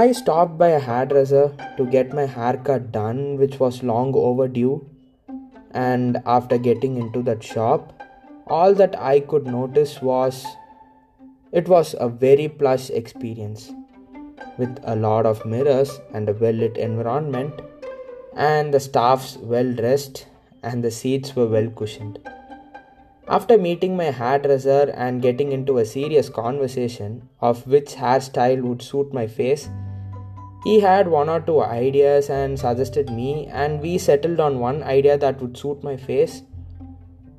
I stopped by a hairdresser to get my haircut done, which was long overdue. And after getting into that shop, all that I could notice was it was a very plush experience with a lot of mirrors and a well lit environment, and the staffs well dressed and the seats were well cushioned. After meeting my hairdresser and getting into a serious conversation of which hairstyle would suit my face, he had one or two ideas and suggested me, and we settled on one idea that would suit my face.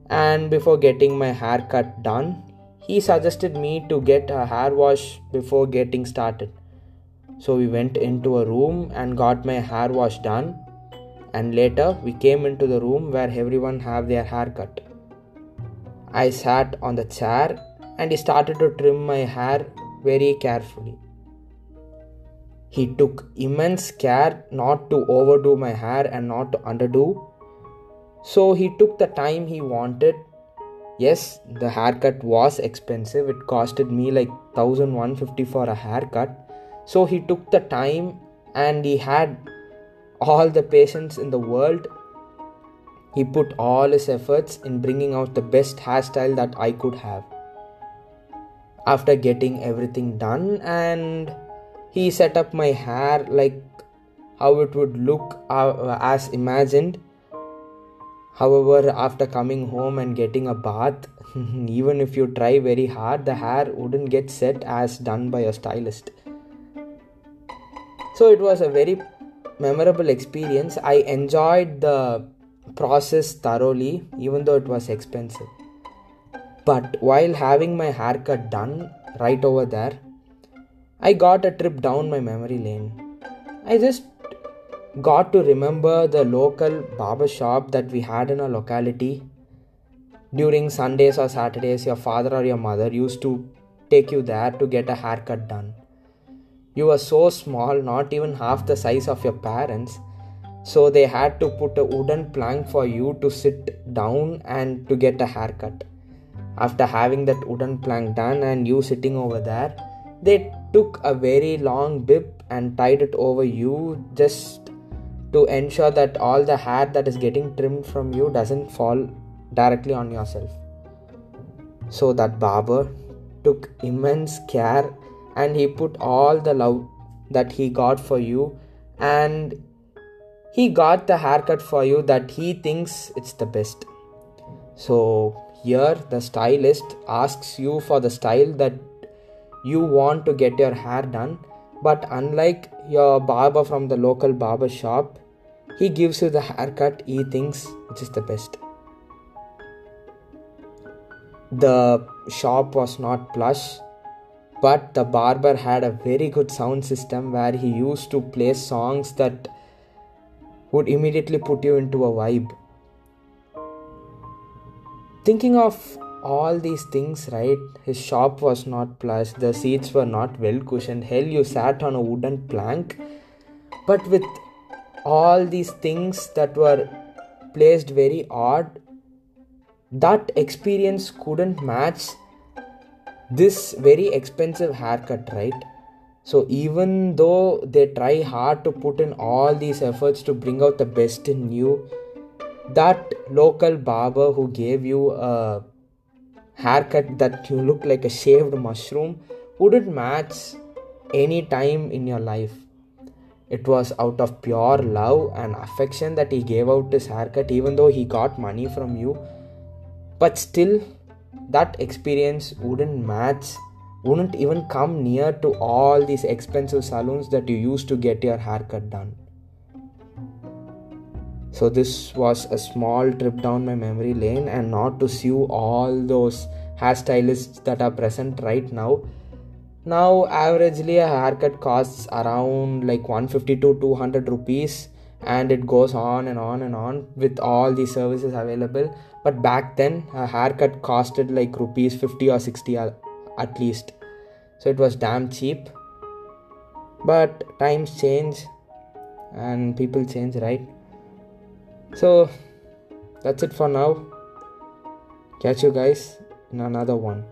And before getting my haircut done, he suggested me to get a hair wash before getting started. So we went into a room and got my hair wash done. And later we came into the room where everyone have their haircut. I sat on the chair and he started to trim my hair very carefully. He took immense care not to overdo my hair and not to underdo. So he took the time he wanted. Yes the haircut was expensive. It costed me like 1150 for a haircut. So he took the time and he had all the patience in the world. He put all his efforts in bringing out the best hairstyle that i could have. After getting everything done and he set up my hair like how it would look uh, as imagined However, after coming home and getting a bath, even if you try very hard, the hair wouldn't get set as done by a stylist. So it was a very memorable experience. I enjoyed the process thoroughly, even though it was expensive. But while having my haircut done right over there, I got a trip down my memory lane. I just got to remember the local barber shop that we had in our locality. During Sundays or Saturdays, your father or your mother used to take you there to get a haircut done. You were so small, not even half the size of your parents, so they had to put a wooden plank for you to sit down and to get a haircut. After having that wooden plank done and you sitting over there, they took a very long bib and tied it over you just to ensure that all the hair that is getting trimmed from you doesn't fall directly on yourself. So that barber took immense care and he put all the love that he got for you and he got the haircut for you that he thinks it's the best. So here the stylist asks you for the style that you want to get your hair done but unlike your barber from the local barber shop he gives you the haircut he thinks which is the best. The shop was not plush, but the barber had a very good sound system where he used to play songs that would immediately put you into a vibe. Thinking of all these things, right? His shop was not plush, the seats were not well cushioned. Hell, you sat on a wooden plank, but with all these things that were placed very odd that experience couldn't match this very expensive haircut right so even though they try hard to put in all these efforts to bring out the best in you that local barber who gave you a haircut that you look like a shaved mushroom wouldn't match any time in your life it was out of pure love and affection that he gave out his haircut, even though he got money from you. But still, that experience wouldn't match, wouldn't even come near to all these expensive salons that you used to get your haircut done. So, this was a small trip down my memory lane, and not to sue all those hairstylists that are present right now. Now averagely a haircut costs around like 150 to 200 rupees and it goes on and on and on with all the services available. But back then a haircut costed like rupees 50 or 60 uh, at least. So it was damn cheap. But times change and people change right so that's it for now. Catch you guys in another one